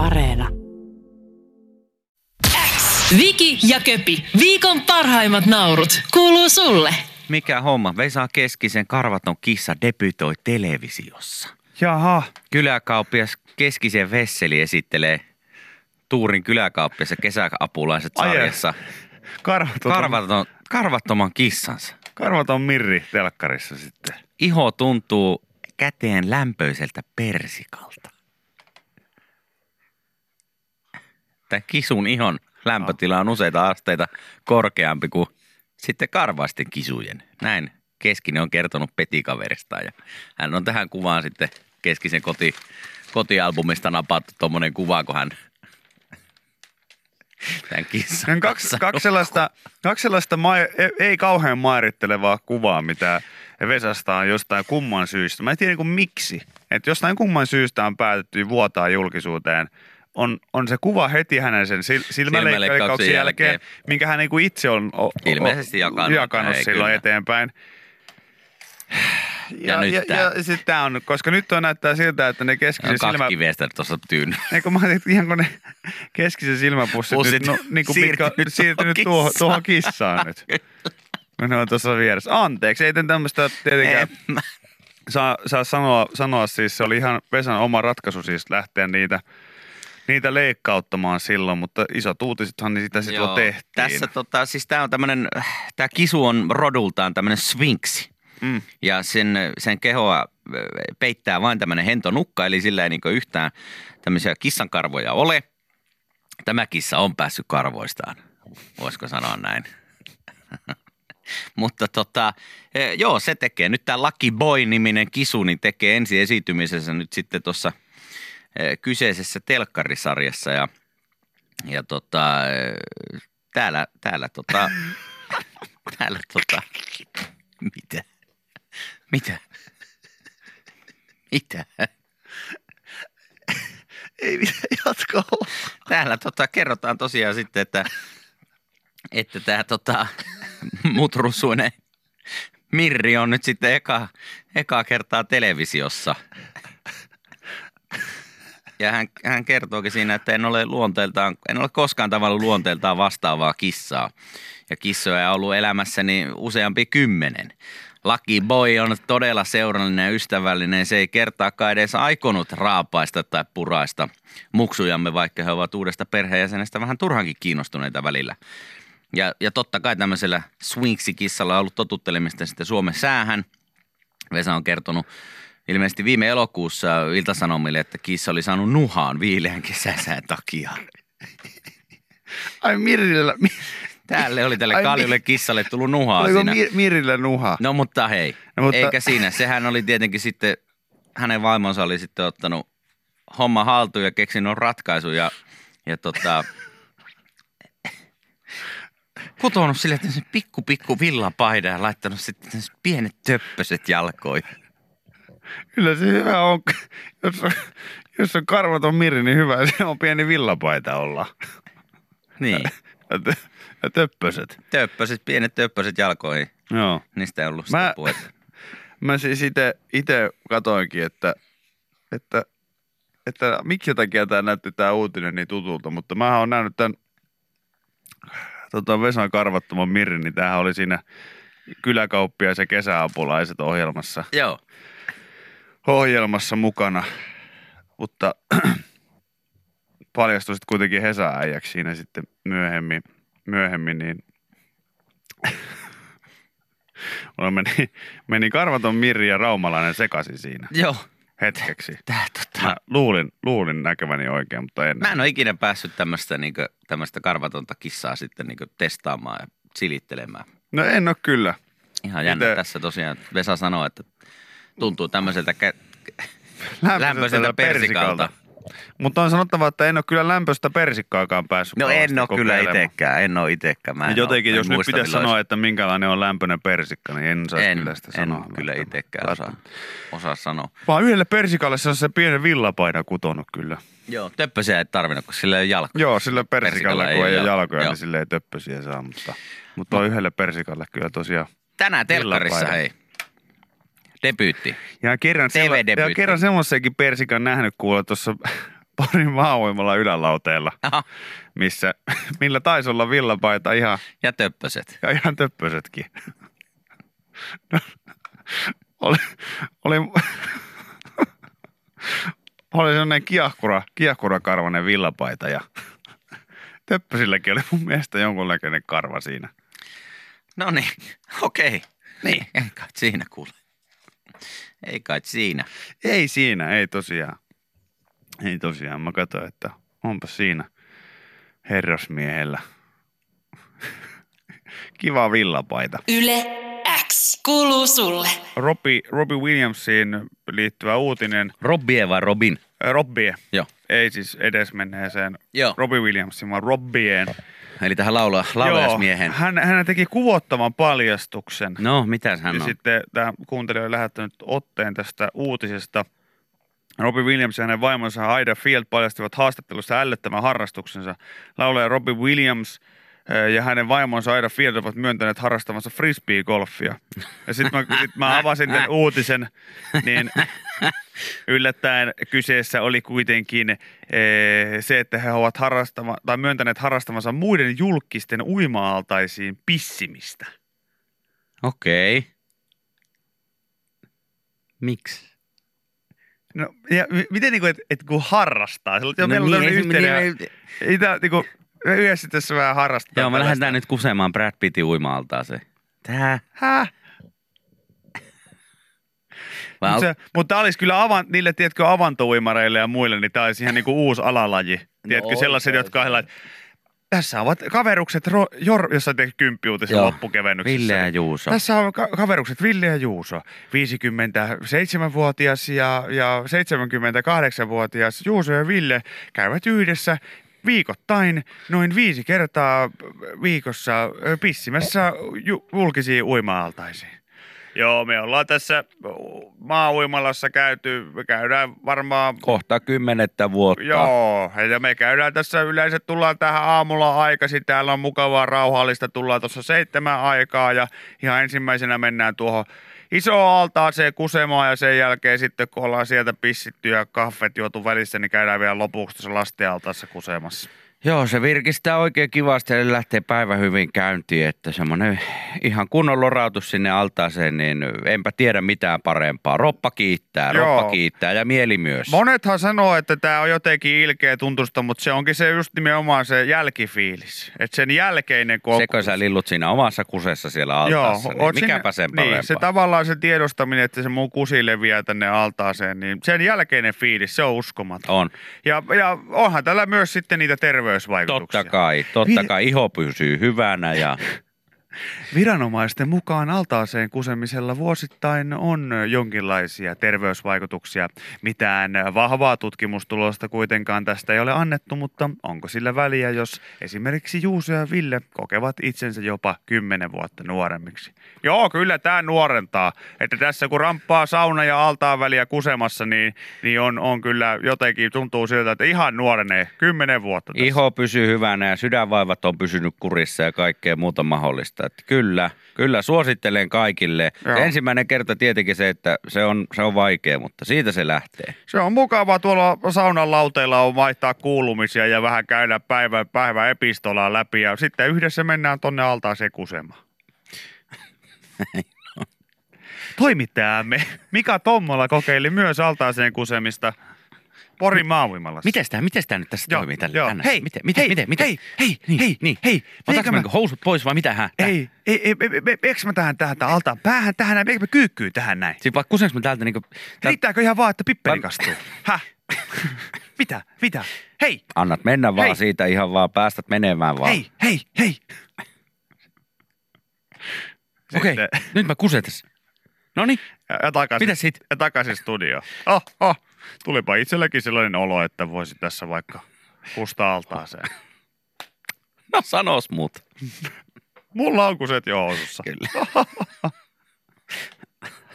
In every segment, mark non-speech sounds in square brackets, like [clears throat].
Areena. Viki ja Köpi, viikon parhaimmat naurut, kuuluu sulle. Mikä homma? Vesa Keskisen karvaton kissa debytoi televisiossa. Jaha. Kyläkauppias Keskisen Vesseli esittelee Tuurin kyläkauppias ja kesäapulaiset Ai sarjassa Karvaton, karvaton, karvattoman kissansa. karvaton Mirri telkkarissa sitten. Iho tuntuu käteen lämpöiseltä persikalta. Tämä kisun ihon lämpötila on useita asteita korkeampi kuin sitten karvaisten kisujen. Näin Keskinen on kertonut petikaveristaan ja hän on tähän kuvaan sitten Keskisen koti, kotialbumista napattu tuommoinen kuva, kun hän tämän kissan Hän kaksi, kanssa kaksi sellaista, kaksi sellaista ma- ei kauhean mairittelevaa kuvaa, mitä Vesasta on jostain kumman syystä. Mä en tiedä niin kuin miksi. Että jostain kumman syystä on päätetty vuotaa julkisuuteen. On, on se kuva heti hänen sen sil- silmäleikkauksen jälkeen, jälkeen. minkä hän niin kuin itse on o- o- Ilmeisesti jakanut, jakanut ei, silloin kyllä. eteenpäin. Ja nyt ja, tää. ja, sitten tämä on, koska nyt on näyttää siltä, että ne keskisen kaksi silmä... kivestä tuossa tyyny. [laughs] Eikö mä ajattelin, että ihan kun ne keskisen silmäpussit Pussit nyt, no, niin kuin siirtynyt pitkä, siirtynyt tuohon tuohon, kissaan. tuohon kissaan nyt. [laughs] No ne on tuossa vieressä. Anteeksi, ei tämmöistä tietenkään saa, saa sanoa, sanoa, siis se oli ihan Vesan oma ratkaisu siis lähteä niitä, niitä leikkauttamaan silloin, mutta isot uutisethan niin sitä silloin Joo. tehtiin. Tässä tota, siis tämä on tämmöinen, tämä kisu on rodultaan tämmöinen sfinksi. Mm. Ja sen, sen kehoa ö, peittää vain tämmöinen hentonukka, eli sillä ei niin yhtään tämmöisiä kissankarvoja ole. Tämä kissa on päässyt karvoistaan, voisiko sanoa näin. [laughs] Mutta tota, eh, joo, se tekee. Nyt tämä Lucky Boy-niminen kisu niin tekee ensi esitymisessä nyt sitten tuossa kyseisessä telkkarisarjassa. Ja, ja tota, eh, täällä, täällä tota, [laughs] täällä tota, mitä? Mitä? Mitä? Ei mitään jatkoa. Täällä tota, kerrotaan tosiaan sitten, että, että tämä tota, mutrusuinen Mirri on nyt sitten eka, eka kertaa televisiossa. Ja hän, hän kertookin siinä, että en ole luonteeltaan, en ole koskaan tavannut luonteeltaan vastaavaa kissaa. Ja kissoja on ollut elämässäni useampi kymmenen. Lucky Boy on todella seurallinen ja ystävällinen. Se ei kertaakaan edes aikonut raapaista tai puraista muksujamme, vaikka he ovat uudesta perheenjäsenestä vähän turhankin kiinnostuneita välillä. Ja, ja totta kai tämmöisellä swingsi-kissalla on ollut totuttelemista sitten Suomen säähän. Vesa on kertonut ilmeisesti viime elokuussa Iltasanomille, että kissa oli saanut nuhaan viileän kesäsään takia. Ai Mirillä, mi, Tälle oli tälle Ai kaljulle mi- kissalle tullut nuhaa oliko siinä. Mir, Mirillä nuha? No mutta hei, No, mutta- eikä siinä. Sehän oli tietenkin sitten, hänen vaimonsa oli sitten ottanut homma haltuun ja keksinyt ratkaisu ja, ja tota, kutonut sille se pikku pikku villapaidan ja laittanut sitten pienet töppöset jalkoihin. Kyllä se hyvä on, jos on, jos on karvaton Mirri, niin hyvä se on pieni villapaita olla. Niin, Ja, tö, ja töppöset. töppöset, pienet töppöset jalkoihin. Joo. Niistä ei ollut Mä- sitä puhetta. [laughs] Mä siis ite, ite katoinkin, että, että, että miksi takia tämä näytti tämä uutinen niin tutulta, mutta mä oon nähnyt tämän tota Vesan karvattoman Mirrin, niin tämähän oli siinä kyläkauppia ja kesäapulaiset ohjelmassa, Joo, ohjelmassa mukana, mutta [clears throat] paljastui sitten kuitenkin Hesa-äijäksi siinä sitten myöhemmin, myöhemmin niin [laughs] Mulla meni, meni karvaton Mirri ja Raumalainen sekaisin siinä joo. hetkeksi. Tää, tota, Mä luulin, luulin näkeväni oikein, mutta en. Mä en ole ikinä päässyt tämmöistä niinku, karvatonta kissaa sitten niinku testaamaan ja silittelemään. No en ole kyllä. Ihan jännä. Ite- Tässä tosiaan Vesa sanoo, että tuntuu tämmöiseltä kä- lämpöiseltä persikalta. Mutta on sanottava, että en ole kyllä lämpöistä persikkaakaan päässyt No en ole kyllä itsekään, en ole itsekään. Mä en Jotenkin, en jos nyt pitäisi sanoa, että minkälainen on lämpöinen persikka, niin en saisi en, kyllä sitä en sanoa. kyllä itsekään osaa, osaa sanoa. Vaan yhdelle persikalle se on se pienen villapaina kutonut kyllä. Joo, töppösiä ei tarvinnut, koska sillä ei ole jalka. Joo, sillä persikalla, Persikalla kun ei ei ole jalkoja, joo. niin sille ei töppösiä saa, mutta, mutta on yhdelle persikalle kyllä tosiaan. Tänään telkkarissa, hei. Debyytti. Ja kerran, TV-debyytti. ja kerran semmoisenkin persikan nähnyt kuulla tuossa [laughs] Porin maavoimalla ylälauteella, Aha. missä, [laughs] millä taisi olla villapaita ihan, Ja töppöset. ja ihan töppösetkin. No, oli, oli, [laughs] oli sellainen kiahkura, kiahkurakarvainen villapaita ja töppösilläkin oli mun mielestä jonkunnäköinen karva siinä. No niin, okei. Niin, ei siinä kuule. Ei kai siinä. Ei siinä, ei tosiaan. Ei tosiaan. Mä katsoin, että onpa siinä herrasmiehellä. Kiva villapaita. Yle X kuuluu sulle. Robbie, Robbie Williamsiin liittyvä uutinen. Robbie vai Robin? Robbie, Joo. ei siis edesmenneeseen Joo. Robbie Williamsin, vaan Robbien. Eli tähän laula, laulajasmiehen. Joo, hän, hän teki kuvottavan paljastuksen. No, mitä hän ja on? sitten tämä kuuntelija on lähettänyt otteen tästä uutisesta. Robbie Williams ja hänen vaimonsa Aida Field paljastivat haastattelussa ällöttävän harrastuksensa. Laulaja Robbie Williams ja hänen vaimonsa Aida Field ovat myöntäneet harrastavansa frisbee-golfia. Ja sitten mä, sit mä avasin tämän uutisen, niin yllättäen kyseessä oli kuitenkin se, että he ovat harrastama, tai myöntäneet harrastavansa muiden julkisten uima-altaisiin pissimistä. Okei. Miksi? No, ja miten niinku, että et kun harrastaa? Sillä No meillä on niin, ei tämmöinen se- yhteinen... niin, Ei tää niinku, me yhdessä tässä vähän harrastetaan. Joo, me tällaista. lähdetään nyt kusemaan Brad Pittin uima se. Tää. Häh? Vai Mut se, mutta tämä olisi kyllä avan, niille, tiedätkö, avantouimareille ja muille, niin tämä olisi ihan [laughs] niinku uusi alalaji. Tiedätkö, No sellaiset, oikein. jotka on sellainen, tässä ovat kaverukset, ro, jor, jos sä teet kymppiuutisen Joo. loppukevennyksessä. Ville ja niin Juuso. Tässä on ka- kaverukset Ville ja Juuso, 57-vuotias ja, ja 78-vuotias Juuso ja Ville käyvät yhdessä viikoittain noin viisi kertaa viikossa pissimässä ju- julkisiin uima-altaisiin. Joo, me ollaan tässä maa-uimalassa käyty, me käydään varmaan Kohta kymmenettä vuotta. Joo, ja me käydään tässä yleensä, tullaan tähän aamulla aikaisin, täällä on mukavaa rauhallista, tullaan tuossa seitsemän aikaa ja ihan ensimmäisenä mennään tuohon iso altaaseen kusemaan ja sen jälkeen sitten kun ollaan sieltä pissitty ja kahvet juotu välissä, niin käydään vielä lopuksi tuossa lastenaltaassa kusemassa. Joo, se virkistää oikein kivasti ja lähtee päivä hyvin käyntiin, että semmoinen ihan kunnon lorautus sinne altaaseen, niin enpä tiedä mitään parempaa. Roppa kiittää, Joo. roppa kiittää ja mieli myös. Monethan sanoo, että tämä on jotenkin ilkeä tuntusta, mutta se onkin se just nimenomaan se jälkifiilis. Että sen jälkeinen, kun on Sekö sä lillut siinä omassa kusessa siellä altaassa, niin oot mikäpä sen parempaa. Niin, se tavallaan se tiedostaminen, että se mun kusi leviää tänne altaaseen, niin sen jälkeinen fiilis, se on uskomaton. On. Ja, ja onhan tällä myös sitten niitä terveysvaikutuksia. Totta kai, totta Vide- kai iho pysyy hyvänä ja [laughs] Viranomaisten mukaan altaaseen kusemisella vuosittain on jonkinlaisia terveysvaikutuksia. Mitään vahvaa tutkimustulosta kuitenkaan tästä ei ole annettu, mutta onko sillä väliä, jos esimerkiksi Juuso ja Ville kokevat itsensä jopa kymmenen vuotta nuoremmiksi? Joo, kyllä tämä nuorentaa. Että tässä kun ramppaa sauna ja altaan väliä kusemassa, niin, niin on, on kyllä jotenkin tuntuu siltä, että ihan nuorenee kymmenen vuotta tässä. iho pysyy hyvänä ja sydänvaivat on pysynyt kurissa ja kaikkea muuta mahdollista. Että kyllä, kyllä suosittelen kaikille. Joo. Se ensimmäinen kerta tietenkin se, että se on, se on vaikea, mutta siitä se lähtee. Se on mukavaa tuolla saunan lauteilla on vaihtaa kuulumisia ja vähän käydä päivän, päivän epistolaa läpi ja sitten yhdessä mennään tonne altaaseen kusemaan. [laughs] Toimittajamme Mika Tommola kokeili myös altaaseen kusemista Porin maauimalassa. Miten tämä, miten tämä nyt tässä Joo, toimii tällä? joo. Hei, miten, miten, hei, miten, miten? hei, hei, niin, hei, niin. hei, meneekö mä mä- housut pois vai mitä? Hä? Ei, ei, ei, ei, ei, eikö mä tähän, tähän, tähän altaan päähän, tähän näin, eikö mä kyykkyy tähän näin? Siis vaikka kusenko mä täältä niinku... Täältä, Riittääkö ihan vaan, että pipperi Mä- kastuu? Häh? [laughs] Mitä? Mitä? Hei, annat mennä vaan Hei. siitä ihan vaan, päästät menemään vaan. hei, hei, hei. Okei, Sitten- nyt mä kusen tässä. No niin, Ja, ja takaisin, Mitäs sit? Ja takaisin studioon. Oh, oh. Tulipa itselläkin sellainen olo, että voisi tässä vaikka kusta altaaseen. no sanos mut. Mulla on kuset jo housussa. Kyllä.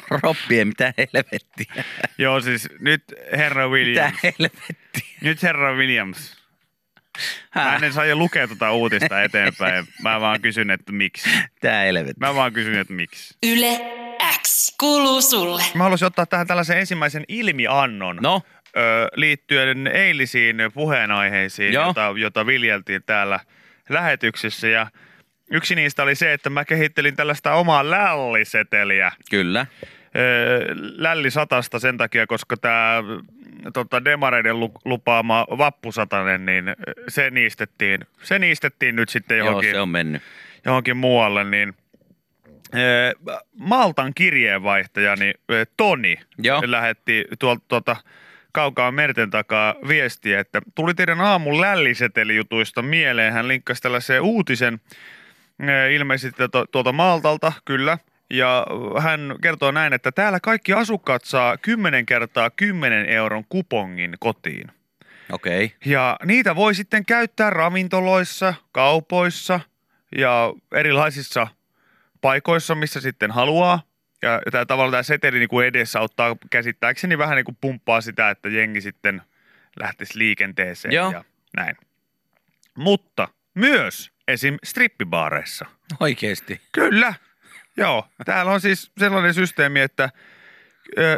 Roppie, mitä helvettiä. Joo, siis nyt herra Mitä Williams. helvettiä. Nyt herra Williams. Mä en saa jo lukea tuota uutista eteenpäin. Mä vaan kysyn, että miksi. Tää helvettiä. Mä vaan kysyn, että miksi. Yle kuuluu sulle. Mä haluaisin ottaa tähän tällaisen ensimmäisen ilmiannon. No, ö, liittyen eilisiin puheenaiheisiin, Joo. jota, jota viljeltiin täällä lähetyksessä. Ja yksi niistä oli se, että mä kehittelin tällaista omaa lälliseteliä. Kyllä. Ö, Lälli satasta sen takia, koska tämä tota, demareiden lu- lupaama vappusatanen, niin se niistettiin, se niistettiin nyt sitten Joo, johonkin se on mennyt. johonkin muualle, niin Maltan kirjeenvaihtajani ee, Toni Joo. lähetti tuolta tuolta kaukaa merten takaa viestiä, että tuli teidän aamun lällisetelijutuista mieleen. Hän linkkasi tällaisen uutisen ee, ilmeisesti tu- tuolta Maltalta, kyllä. Ja hän kertoo näin, että täällä kaikki asukkaat saa 10 kertaa 10 euron kupongin kotiin. Okei. Okay. Ja niitä voi sitten käyttää ravintoloissa, kaupoissa ja erilaisissa paikoissa, missä sitten haluaa. Ja tämä tavallaan tämä seteli niin kuin edesauttaa käsittääkseni vähän niin kuin pumppaa sitä, että jengi sitten lähtisi liikenteeseen Joo. ja näin. Mutta myös esim. strippibaareissa. Oikeesti. Kyllä. Joo. Täällä on siis sellainen systeemi, että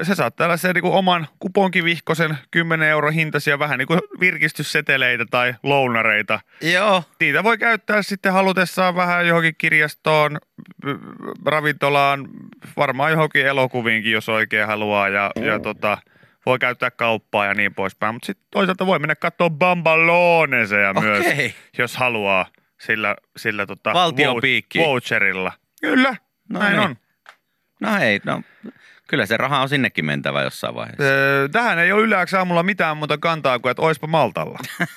se saat tällaisen niin kuin oman kuponkivihkosen 10 euro hintaisia vähän niin kuin virkistysseteleitä tai lounareita. Joo. Niitä voi käyttää sitten halutessaan vähän johonkin kirjastoon, ravintolaan, varmaan johonkin elokuviinkin, jos oikein haluaa. Ja, ja tota, voi käyttää kauppaa ja niin poispäin. Mutta sitten toisaalta voi mennä katsoa Bambaloneseja myös, Okei. jos haluaa sillä, sillä tota, Valtion voucherilla. Kyllä, No näin niin. on. No hei, no kyllä se raha on sinnekin mentävä jossain vaiheessa. Öö, tähän ei ole yleensä aamulla mitään muuta kantaa kuin, että oispa Maltalla. [laughs]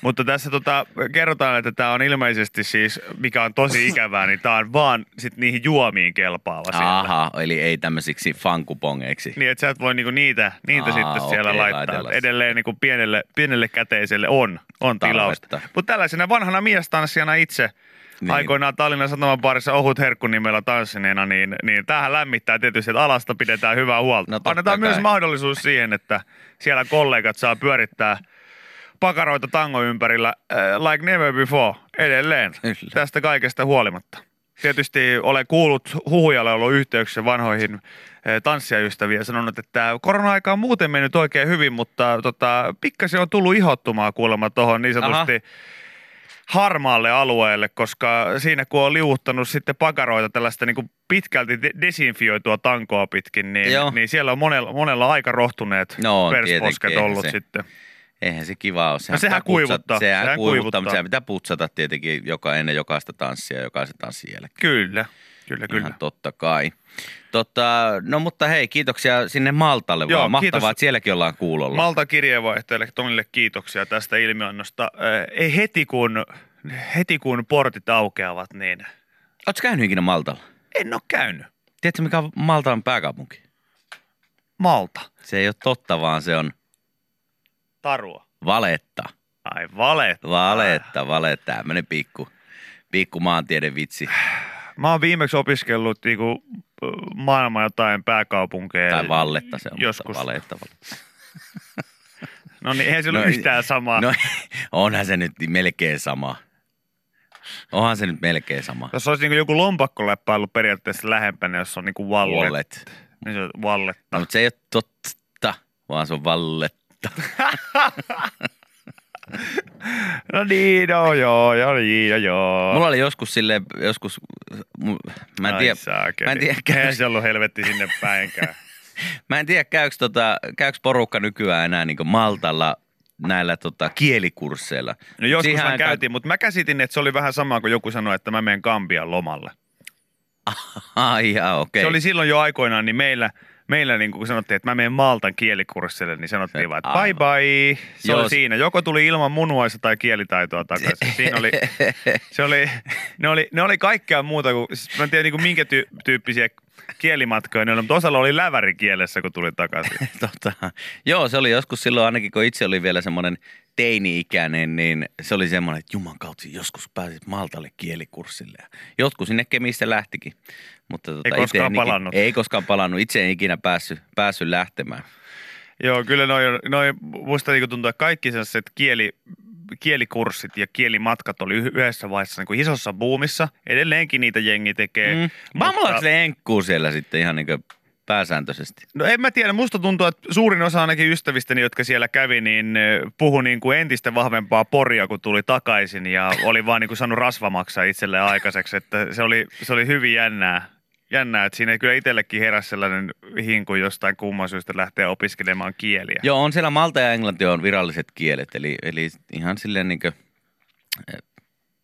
Mutta tässä tota, kerrotaan, että tämä on ilmeisesti siis, mikä on tosi ikävää, niin tämä on vaan sit niihin juomiin kelpaava siellä. Aha, eli ei tämmöisiksi fankupongeiksi. Niin, että sä et voi niinku niitä, niitä Aa, sitten siellä okei, laittaa. laitella. Edelleen niinku pienelle, pienelle käteiselle on, on tilausta. Mutta tällaisena vanhana miestanssijana itse Niin. aikoinaan Tallinnan Sataman baarissa ohut herkku nimellä tanssineena, niin, niin tämähän lämmittää tietysti, että alasta pidetään hyvää huolta. No Annetaan kai. myös mahdollisuus siihen, että siellä kollegat saa pyörittää pakaroita tango ympärillä äh, like never before edelleen Kyllä. tästä kaikesta huolimatta. Tietysti olen kuullut huhujalle ollut yhteyksissä vanhoihin eh, tanssijaystäviä ja sanonut, että korona-aika on muuten mennyt oikein hyvin, mutta tota, pikkasen on tullut ihottumaa kuulemma tuohon niin sanotusti harmaalle alueelle, koska siinä kun on liuuttanut sitten pakaroita tällaista niin kuin pitkälti de- desinfioitua tankoa pitkin, niin, Joo. niin siellä on monella, monella aika rohtuneet No, persposket ollut se- sitten. Eihän se kiva ole. No sehän pitää putsata- kuivuttaa, Sehän, sehän kuivuttaa, kuivuttaa. mutta sehän pitää putsata tietenkin joka ennen jokaista tanssia ja jokaisen tanssin jälkeen. Kyllä, kyllä, kyllä. Ihan totta kai. Totta, no mutta hei, kiitoksia sinne Maltalle Joo, vaan. Mahtavaa, kiitos. että sielläkin ollaan kuulolla. Malta kirjeenvaihtajalle Tonille kiitoksia tästä ilmiannosta. Äh, Ei heti kun, heti kun portit aukeavat, niin Oletko käynyt ikinä Maltalla? en ole käynyt. Tiedätkö, mikä on Maltan pääkaupunki? Malta, Se ei ole totta, vaan se on Tarua. valetta. Ai valetta. Valetta, valetta. Tämmöinen pikku, pikku maantieteen vitsi. Mä oon viimeksi opiskellut niinku, maailman jotain pääkaupunkeja. Tai valletta se on, Joskus. mutta valetta. valetta. [laughs] No niin, eihän se No ole yhtään samaa. No onhan se nyt melkein sama. Onhan se nyt melkein sama. Jos olisi niinku joku lompakkoläppä ollut periaatteessa lähempänä, jos on niinku wallet, Wallet. niin se on wallet. No, mutta se ei ole totta, vaan se on valletta. [laughs] No niin, no joo, joo, niin, no joo. Mulla oli joskus sille joskus, mä en Ai tiedä, saakeli. mä en tiedä, käykö, se ollut helvetti sinne päinkään. [laughs] mä en tiedä käykö, tota, käykö porukka nykyään enää niin Maltalla näillä tota, kielikursseilla. No joskus Siihen mä aikaan- käytiin, mutta mä käsitin, että se oli vähän sama kuin joku sanoi, että mä menen Gambian lomalle. [laughs] Ai jaa, okei. Se oli silloin jo aikoinaan, niin meillä, meillä niin kun sanottiin, että mä menen Maltan kielikurssille, niin sanottiin Se- vaan, että aivan. bye bye. Se Joo, oli siinä. Joko tuli ilman munuaista tai kielitaitoa takaisin. [laughs] Siinä oli, se oli, ne, oli, ne oli kaikkea muuta kuin, siis mä en tiedä niin kuin minkä ty, tyyppisiä kielimatkoja ne oli, mutta osalla oli lävärikielessä, kun tuli takaisin. [laughs] tota, joo, se oli joskus silloin ainakin, kun itse oli vielä semmoinen teini-ikäinen, niin se oli semmoinen, että juman kautta joskus pääsit Maltalle kielikurssille. Ja Jotkut sinne Kemistä lähtikin. Mutta tota, Ei itse koskaan ikinä- palannut. Ei koskaan palannut. Itse en ikinä päässyt, päässyt lähtemään. Joo, kyllä noi, noi musta niin tuntuu, että kaikki sellaiset kieli, kielikurssit ja kielimatkat oli yh- yhdessä vaiheessa niin kuin isossa buumissa. Edelleenkin niitä jengi tekee. Mm. mutta- Mamalaiselle enkkuu siellä sitten ihan niin kuin pääsääntöisesti. No en mä tiedä, musta tuntuu, että suurin osa ainakin ystävistäni, jotka siellä kävi, niin puhui niin kuin entistä vahvempaa poria, kun tuli takaisin ja oli vaan niin kuin saanut rasvamaksaa itselleen aikaiseksi, että se oli, se oli hyvin jännää. Jännää, että siinä kyllä itsellekin heräsi sellainen hinku jostain kumman syystä lähteä opiskelemaan kieliä. Joo, on siellä Malta ja Englanti on viralliset kielet, eli, eli ihan silleen niin kuin,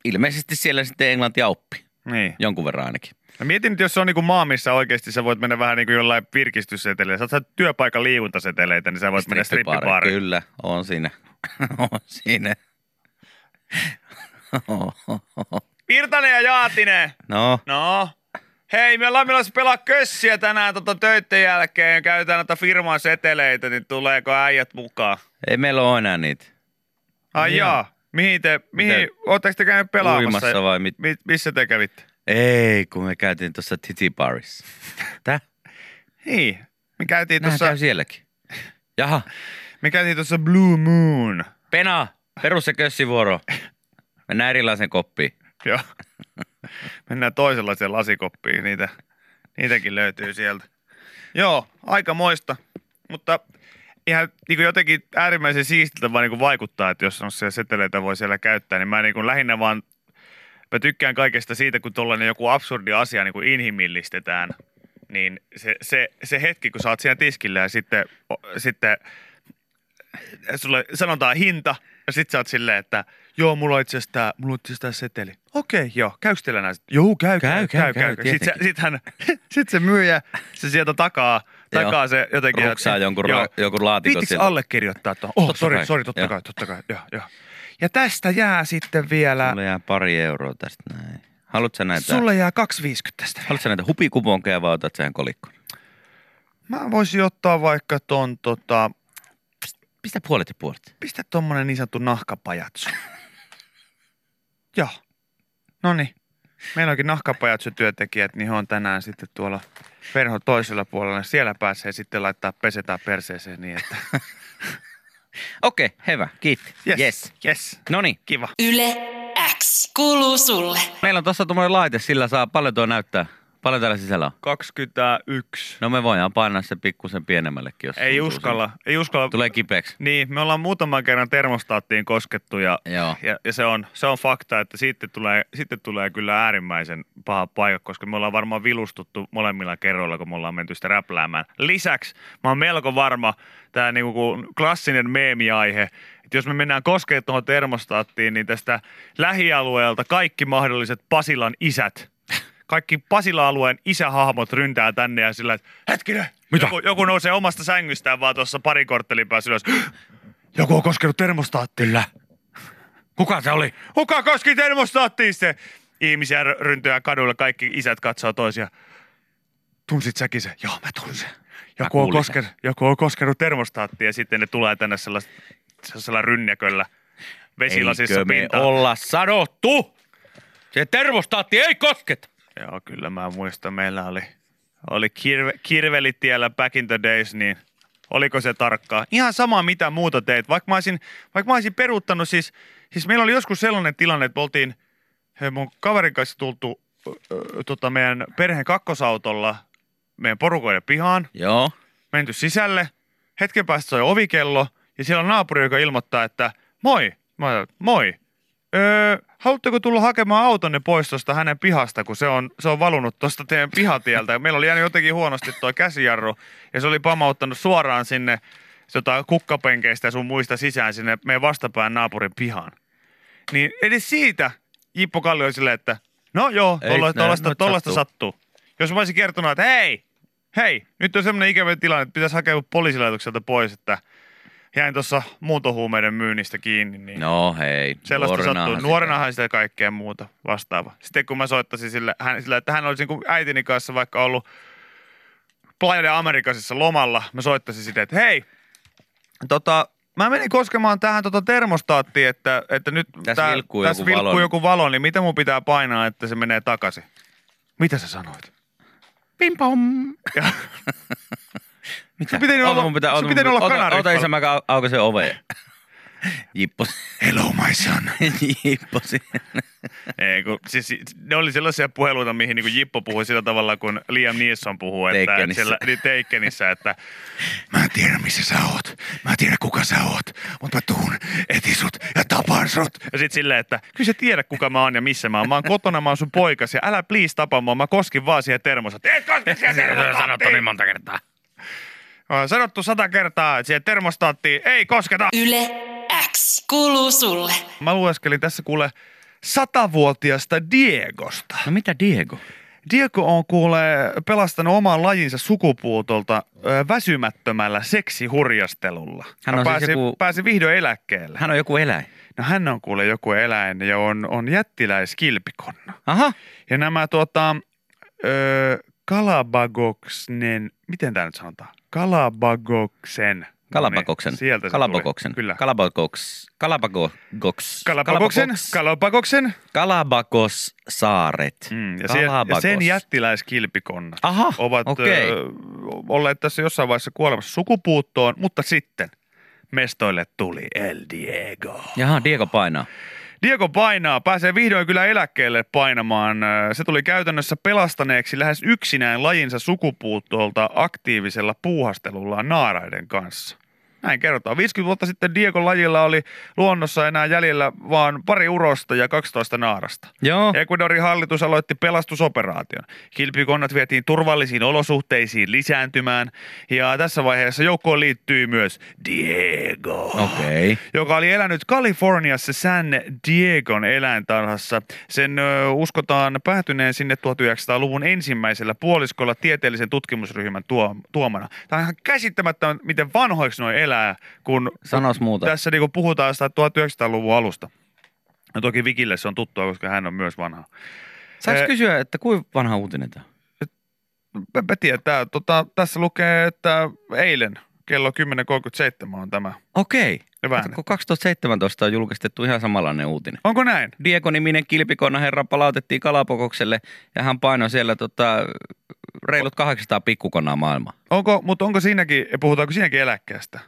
ilmeisesti siellä sitten englanti oppi, Niin. jonkun verran ainakin. Mä mietin nyt, jos se on niin kuin maa, missä oikeasti sä voit mennä vähän niin kuin jollain virkistysseteleillä. Sä oot työpaikan liikuntaseteleitä, niin sä voit mennä Strippibaari, strippibaariin. Kyllä, on siinä. [laughs] on siinä. Virtanen ja Jaatinen! no, No, hei, me ollaan menossa pelaa kössiä tänään tota töitten jälkeen. Käytetään noita firman seteleitä, niin tuleeko äijät mukaan? ei meillä ole enää niitä. Ai Niin jaa, mihin te, mihin, Miten? ootteko te käynyt pelaamassa? Uimassa vai mit? Mi, missä te kävitte? Ei, kun me käytiin tuossa Titi Barissa. [laughs] Tää? Niin, me käytiin tuossa, käy sielläkin. Jaha, me käytiin tuossa Blue Moon. Pena, perus se kössivuoro. Mennään erilaisen koppiin. Joo. [laughs] [laughs] Mennään toisenlaiseen lasikoppiin, niitä, niitäkin löytyy sieltä. Joo, aika moista, mutta ihan niin kuin jotenkin äärimmäisen siistiltä vaan niin kuin vaikuttaa, että jos on se seteleitä voi siellä käyttää, niin mä niin kuin lähinnä vaan, mä tykkään kaikesta siitä, kun tuollainen joku absurdi asia niin kuin inhimillistetään, niin se, se, se hetki, kun sä oot siinä tiskillä ja sitten, o, sitten sulle sanotaan hinta, ja sit sä oot silleen, että joo, mulla on itse asiassa tää, mulla on itse asiassa seteli. Okei, joo, käykö teillä näistä? Joo, käy, käy, käy, käy. käy. Sit, se, sit, hän, [laughs] sit se myyjä, se sieltä takaa, takaa se jotenkin. Ruksaa jonkun joo. ra- jonkun laatikon Viittikö allekirjoittaa tuon? Oh, sori, sori, totta kai, totta kai, joo, joo. Ja tästä jää sitten vielä, Sulle jää pari euroa tästä näin. Haluatko sä näitä, sulle jää 2,50 tästä. haluatko sä näitä hupikuponkeja vai otat sä kolikon? Mä voisin ottaa vaikka ton tota, Pistä puolet ja puolet. pistä tommonen niin sanottu nahkapajatso. [laughs] Joo. No niin. Meillä onkin nahkapajatso-työntekijät, niin he on tänään sitten tuolla verhon toisella puolella. Siellä pääsee sitten laittaa pesetään perseeseen niin, että [laughs] Okei, hyvä. Kiitti. yes, yes. yes. No niin. Kiva. Yle X kuuluu sulle. Meillä on tuossa tuommoinen laite, sillä saa paljon tuo näyttää. Paljon täällä sisällä on. 21. No me voidaan painaa se pikkusen pienemmällekin, jos Ei uskalla, ei uskalla. Tulee kipeäksi. Niin, me ollaan muutaman kerran termostaattiin koskettu ja, Joo. ja, ja se, on, se on fakta, että sitten tulee, sitten tulee kyllä äärimmäisen paha paikka, koska me ollaan varmaan vilustuttu molemmilla kerroilla, kun me ollaan menty sitä räpläämään. Lisäksi mä oon melko varma, tämä niinku klassinen meemiaihe, että jos me mennään koskemaan tuohon termostaattiin, niin tästä lähialueelta kaikki mahdolliset Pasilan isät, kaikki Pasila-alueen isähahmot ryntää tänne ja sillä, että hetkinen, Mitä? Joku, joku nousee omasta sängystään vaan tuossa parin korttelin päässä ylös. [gasps] Joku on koskenut termostaattiin. Kyllä. Kuka se oli? Kuka koski termostaattiin se? Ihmisiä r- ryntyää kadulla, kaikki isät katsoo toisia. Tunsit säkin se? Joo, mä tunsin. Joku on, kuulin koskenut, joku on koskenut termostaattiin ja sitten ne tulee tänne sellaista, sellaisella rynnäköllä vesilasissa Eikö me pintaan. olla sanottu? Se termostaatti ei kosketa. Joo, kyllä mä muistan. Meillä oli, oli kirve, kirvelit tiellä back in the days, niin oliko se tarkkaa? Ihan sama, mitä muuta teit. Vaikka mä olisin, vaikka mä olisin peruuttanut, siis, siis meillä oli joskus sellainen tilanne, että me oltiin he, mun kaverin kanssa tultu ö, tota, meidän perheen kakkosautolla meidän porukoiden pihaan, Joo. menty sisälle. Hetken päästä soi ovikello ja siellä on naapuri, joka ilmoittaa, että moi. Mä moi. Öö, haluatteko tulla hakemaan autonne pois tuosta hänen pihasta, kun se on, se on valunut tuosta teidän pihatieltä. Meillä oli jäänyt jotenkin huonosti tuo käsijarru ja se oli pamauttanut suoraan sinne tota, kukkapenkeistä ja sun muista sisään sinne meidän vastapään naapurin pihaan. Niin edes siitä Jippo Kalli oli silleen, että no joo, tuollaista sattuu. sattuu. Jos mä olisin kertonut, että hei, hei, nyt on semmoinen ikävä tilanne, että pitäisi hakea poliisilaitokselta pois, että jäin tuossa muuntohuumeiden myynnistä kiinni, niin No hei. sellaista nuorenahan sattuu. sitä- Nuorenahan sitä kaikkea muuta vastaavaa. Sitten kun mä soittasin sille, hän, sille että hän olisi niin äitini kanssa vaikka ollut Playa Amerikasissa lomalla, mä soittasin sitten, että hei, tota, mä menin koskemaan tähän tota termostaattiin, että, että nyt Tässä vilkkuu tässä joku vilkkuu valo. joku valo, niin mitä mun pitää painaa, että se menee takaisin? Mitä sä sanoit? Pim pom. [laughs] Ja, Mitä? Pitänyt Ota, olla- mun pitää, pitänyt pitää- olla ota, kanaripalo. ota isä, mä au- aukaisen oveen. [laughs] Jippo, Hello my son. [laughs] Jippo. Ei, kun, siis, ne oli sellaisia puheluita, mihin niin Jippo puhui sillä tavalla, kun Liam Neeson puhuu. Että, Takenissä. siellä, niin Takenissä, että [laughs] mä en tiedä missä sä oot. Mä en tiedä kuka sä oot, mutta mä tuun, etisut ja tapan sut. Ja sit silleen, että kyllä sä tiedät kuka mä oon ja missä mä oon. Mä oon kotona, mä oon sun poikas ja älä please tapa mua. Mä koskin vaan siihen termosat. Et koske siihen termostaattiin. niin monta kertaa. On sanottu sata kertaa, että siihen termostaattiin ei kosketa. Yle X kuuluu sulle. Mä lueskelin tässä kuule satavuotiasta Diegosta. No mitä Diego? Diego on kuule pelastanut oman lajinsa sukupuutolta ö, väsymättömällä seksihurjastelulla. Hän on siis pääsi, joku- pääsi vihdoin eläkkeelle. Hän on joku eläin. No hän on kuule joku eläin ja on, on jättiläiskilpikonna. Aha. Ja nämä tuota, ö, Kalabagoksnen, miten tämä nyt sanotaan? Kalabagoksen. No niin, sieltä se Kalapakoksen. tuli. Kyllä. Kalapakoks. Kalapagoks. Kalapagoksen. Kalapagoksen. Kalabakos saaret. Mm, ja, sen, ja sen jättiläiskilpikonnat Aha, ovat okei. ö, olleet tässä jossain vaiheessa kuolemassa sukupuuttoon, mutta sitten mestoille tuli El Diego. Jaha, Diego painaa. Diego painaa, pääsee vihdoin kyllä eläkkeelle painamaan. Se tuli käytännössä pelastaneeksi lähes yksinään lajinsa sukupuuttolta aktiivisella puuhastelullaan naaraiden kanssa. Näin kerrotaan. 50 vuotta sitten Diego lajilla oli luonnossa enää jäljellä vaan pari urosta ja 12 naarasta. Joo. Ecuadorin hallitus aloitti pelastusoperaation. Kilpikonnat vietiin turvallisiin olosuhteisiin lisääntymään ja tässä vaiheessa joukkoon liittyy myös Diego. Okei. Joka oli elänyt Kaliforniassa San Diegon eläintarhassa. Sen ö, uskotaan päätyneen sinne 1900-luvun ensimmäisellä puoliskolla tieteellisen tutkimusryhmän tuo, tuomana. Tämä on ihan käsittämättä, miten vanhoiksi nuo elää, kun Sanos muuta. tässä niinku puhutaan sitä 1900-luvun alusta. No toki Vikille se on tuttua, koska hän on myös vanha. Saanko Eh, kysyä, että kuinka vanha uutinen tämä? Mä, mä tiedän, tää, tota, tässä lukee, että eilen kello 10.37 on tämä. Okei. Ja kun 2017 on julkistettu ihan samanlainen uutinen. Onko näin? Diego-niminen kilpikonna herra palautettiin Kalapokokselle ja hän painoi siellä tota, reilut 800 pikkukonnaa maailmaa. Onko, mutta onko siinäkin, puhutaanko siinäkin eläkkeestä?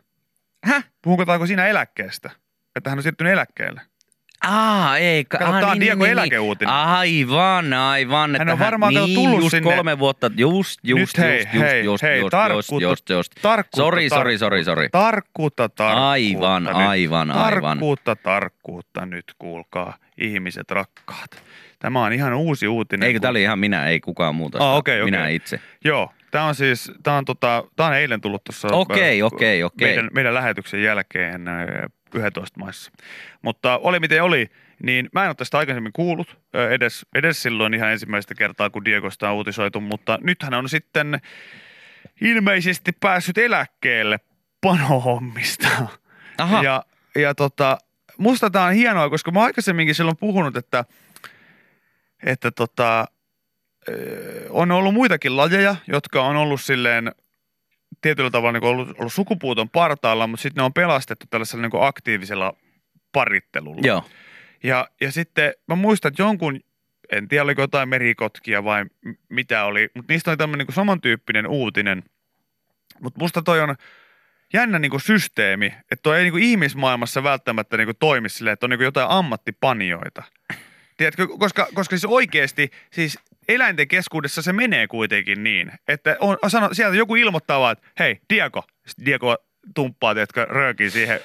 Häh? Puhutaanko siinä eläkkeestä? Että hän on siirtynyt eläkkeelle. Aa, ei. ka- Kato, ah, tää on niin, Diego niin, niin. eläkeuutinen. Aivan, aivan. Hän on varmaan kato niin, tullut just sinne- kolme vuotta. Just, just, Nyt hei, just, just, hei, just, hei, just, tarkkuutta, just, just, just. tarkkuutta, Sori, sori, sori, sori. Tarkkuutta, tarkkuutta. Aivan, nyt. aivan, aivan. Tarkkuutta, tarkkuutta nyt, kuulkaa, ihmiset rakkaat. Tämä on ihan uusi uutinen. Eikö kun- tämä oli ihan minä, ei kukaan muuta. Ah, okei, okei. Minä itse. Joo, tämä on siis, tämä on, tota, tämä on eilen tullut tuossa Okei, ö, okei, okei. Meidän, meidän lähetyksen jälkeen ö, 11 maissa. Mutta oli miten oli, niin mä en ole tästä aikaisemmin kuullut, ö, edes, edes silloin ihan ensimmäistä kertaa, kun Diegosta on uutisoitu, mutta nythän on sitten ilmeisesti päässyt eläkkeelle panohommista. Aha. Ja, ja tota, musta tää on hienoa, koska mä aikaisemminkin silloin puhunut, että, että tota, on ollut muitakin lajeja, jotka on ollut silleen tietyllä tavalla niin ollut, ollut sukupuuton partaalla, mutta sitten ne on pelastettu tällaisella niin aktiivisella parittelulla. Joo. Ja, ja sitten mä muistan, että jonkun, en tiedä oliko jotain merikotkia vai mitä oli, mutta niistä oli tämmöinen niin samantyyppinen uutinen. Mutta musta toi on jännä niin systeemi, että toi ei niin ihmismaailmassa välttämättä niin toimi silleen, että on niin jotain ammattipanioita. Tiedätkö, koska, koska siis oikeasti, siis eläinten keskuudessa se menee kuitenkin niin, että on, on sano, sieltä joku ilmoittaa vaan, että hei, Diego, Sitten Diego tumppaa, tiedätkö, röökiin siihen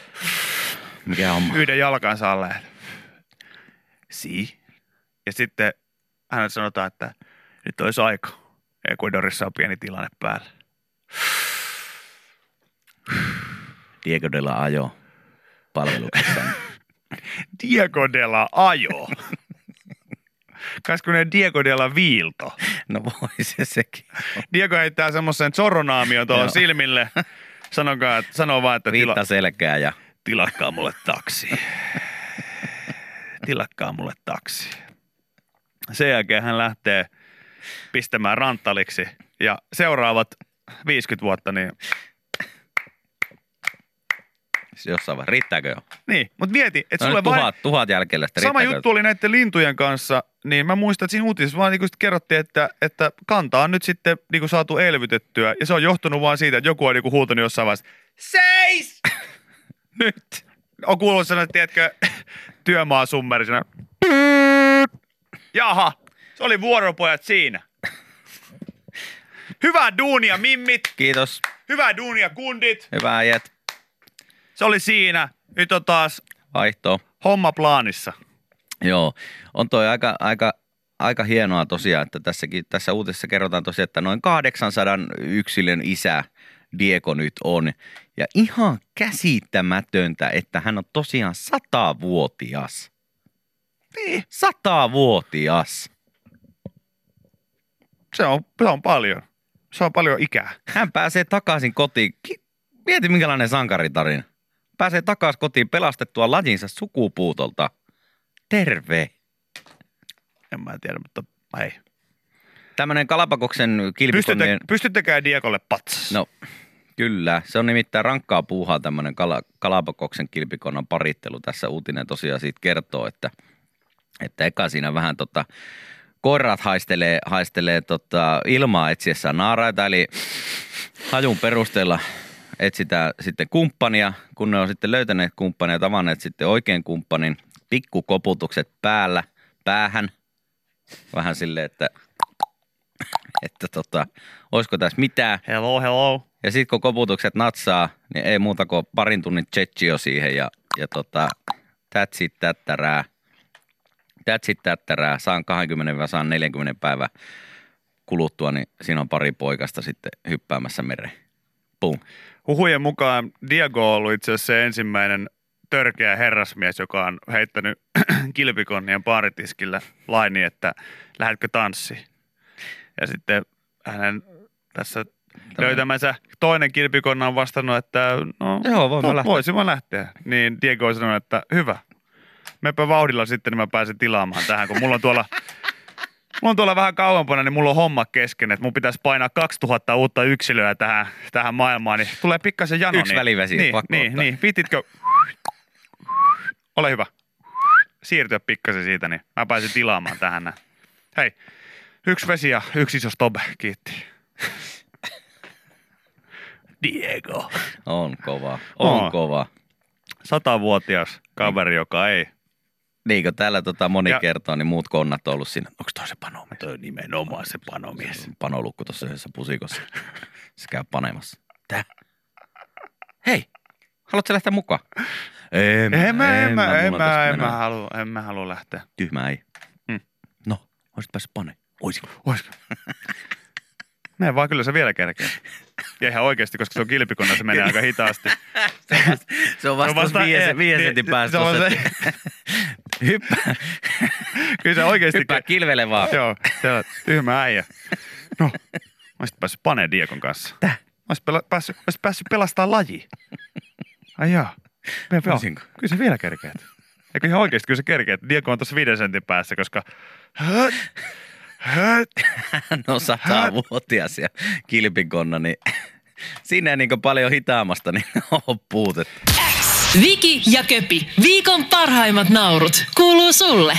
Mikä homma? yhden jalkansa alle. Si. Ja sitten hän sanotaan, että nyt olisi aika. Ecuadorissa on pieni tilanne päällä. Diego de la Ajo palveluksessa. [laughs] Diego de la Ajo. Kaisiko ne Diego de la Viilto? [laughs] No voi se sekin. Diego heittää semmoisen zoronaamion tuohon silmille. [laughs] Sanokaa, että, sanoo vaan, että tila, Viitta selkää ja tilakkaa mulle taksi. tilakkaa mulle taksi. Sen jälkeen hän lähtee pistämään ranttaliksi ja seuraavat 50 vuotta, niin, jossain vaiheessa. Riittääkö jo? niin. Mutta mieti, että No sulle nyt vain, tuhat, tuhat sitten sama juttu oli näiden lintujen kanssa, niin mä muistan, että siinä uutisessa vaan niin kerrottiin, että, että kanta on nyt sitten niin kuin saatu elvytettyä ja se on johtunut vaan siitä, että joku on niin kuin huutanut jossain vaiheessa, seis! [laughs] Nyt. on kuullut sellainen, tiedätkö, [laughs] työmaasummerisena. Jaha, se oli vuoropojat siinä. Hyvää duunia, mimmit. Kiitos. Hyvää duunia, kundit. Hyvää äijät. Se oli siinä. Nyt on taas Vaihtoa. homma plaanissa. Joo, on toi aika, aika, aika hienoa tosiaan, että tässäkin, tässä uutisessa kerrotaan tosiaan, että noin 800 yksilön isä Diego nyt on. Ja ihan käsittämätöntä, että hän on tosiaan satavuotias. Niin. Satavuotias. Se on, se on paljon. Se on paljon ikää. Hän pääsee takaisin kotiin. Mieti minkälainen sankaritarina. Pääsee takaisin kotiin pelastettua lajinsa sukupuutolta. Terve. En mä tiedä, mutta ei. Tämmöinen Kalapakoksen Pystytte, kilpikonnien... pystyttekää Diegolle patsas. No, kyllä. Se on nimittäin rankkaa puuhaa tämmöinen kala, Kalapakoksen kilpikonnan parittelu. Tässä uutinen tosiaan siitä kertoo, että, että eka siinä vähän tota, koirat haistelee, haistelee tota, ilmaa etsiessään naaraita, eli hajun perusteella etsitään sitten kumppania, kun ne on sitten löytäneet kumppania ja tavanneet sitten oikein kumppanin, pikkukoputukset päällä, päähän, vähän silleen, että, että tota, olisiko tässä mitään. Hello, hello. Ja sitten kun koputukset natsaa, niin ei muuta kuin parin tunnin tsetchio siihen ja, ja tota, that's it, tättärää. That's it, tättärää. Saan 20 saan 40 päivää kuluttua, niin siinä on pari poikasta sitten hyppäämässä mereen. Pum. Huhujen mukaan Diego on ollut itse asiassa se ensimmäinen törkeä herrasmies, joka on heittänyt [clears throat] kilpikonnien baaritiskillä laini, että lähdetkö tanssiin. Ja sitten hänen tässä löytämänsä toinen kilpikonna on vastannut, että no, Joo, voin mä no, lähteä. voisin mä lähteä. Niin Diego on sanonut, että hyvä. Mepä vauhdilla sitten, niin mä pääsen tilaamaan tähän, kun mulla on tuolla [laughs] Mulla on tuolla vähän kauempana, niin mulla on homma kesken, että mun pitäisi painaa 2000 uutta yksilöä tähän, tähän maailmaan, niin tulee pikkasen jano. Yksi niin, välivesi, niin, pakko niin, ottaa. niin, viititkö? Ole hyvä. Siirtyä pikkasen siitä, niin mä pääsin tilaamaan tähän näin. Hei, yksi vesi ja yksi iso stobe, kiitti. Diego. On kova. On On. kova. Satavuotias kaveri, joka ei. Niin kuin täällä tota moni Ja- kertoo, niin muut konnat on ollut siinä. Onko toi se panomies? Toi nimenomaan se panomies. Panolukku tuossa yhdessä pusikossa. Se käy panemassa. Tää. Hei, haluatko lähteä mukaan? En, En mä, en mä, en mä, en mä, halua, en mä halua lähteä. Tyhmä ei. Mm. No, olisit päässyt pane. Oisin. Oisko? [laughs] Mene vaan, kyllä se vielä kerkee. Ja ihan oikeasti, koska se on kilpikonna, se menee aika hitaasti. [laughs] Se on vasta, vasta- viiden, viiden sentin se päästä. on tuossa, se- [laughs] että- Hyppää, Kyllä se oikeasti... hyppää kilvele vaan. Joo, se on tyhmä äijä. No, mä olisit päässyt paneen Diekon kanssa. Täh? Mä olisit, pela- päässyt, päässyt pelastaa laji. Ai jaa. Joo, Olisinko? kyllä se vielä kerkeet. Eikö ihan oikeasti, kyllä se kerkeet. Diego on tuossa viiden sentin päässä, koska... Hän [laughs] on satavuotias ja kilpikonna, niin siinä ei niin [laughs] paljon hitaammasta niin ole puutetta. Viki ja Köpi, viikon parhaimmat naurut, kuuluu sulle.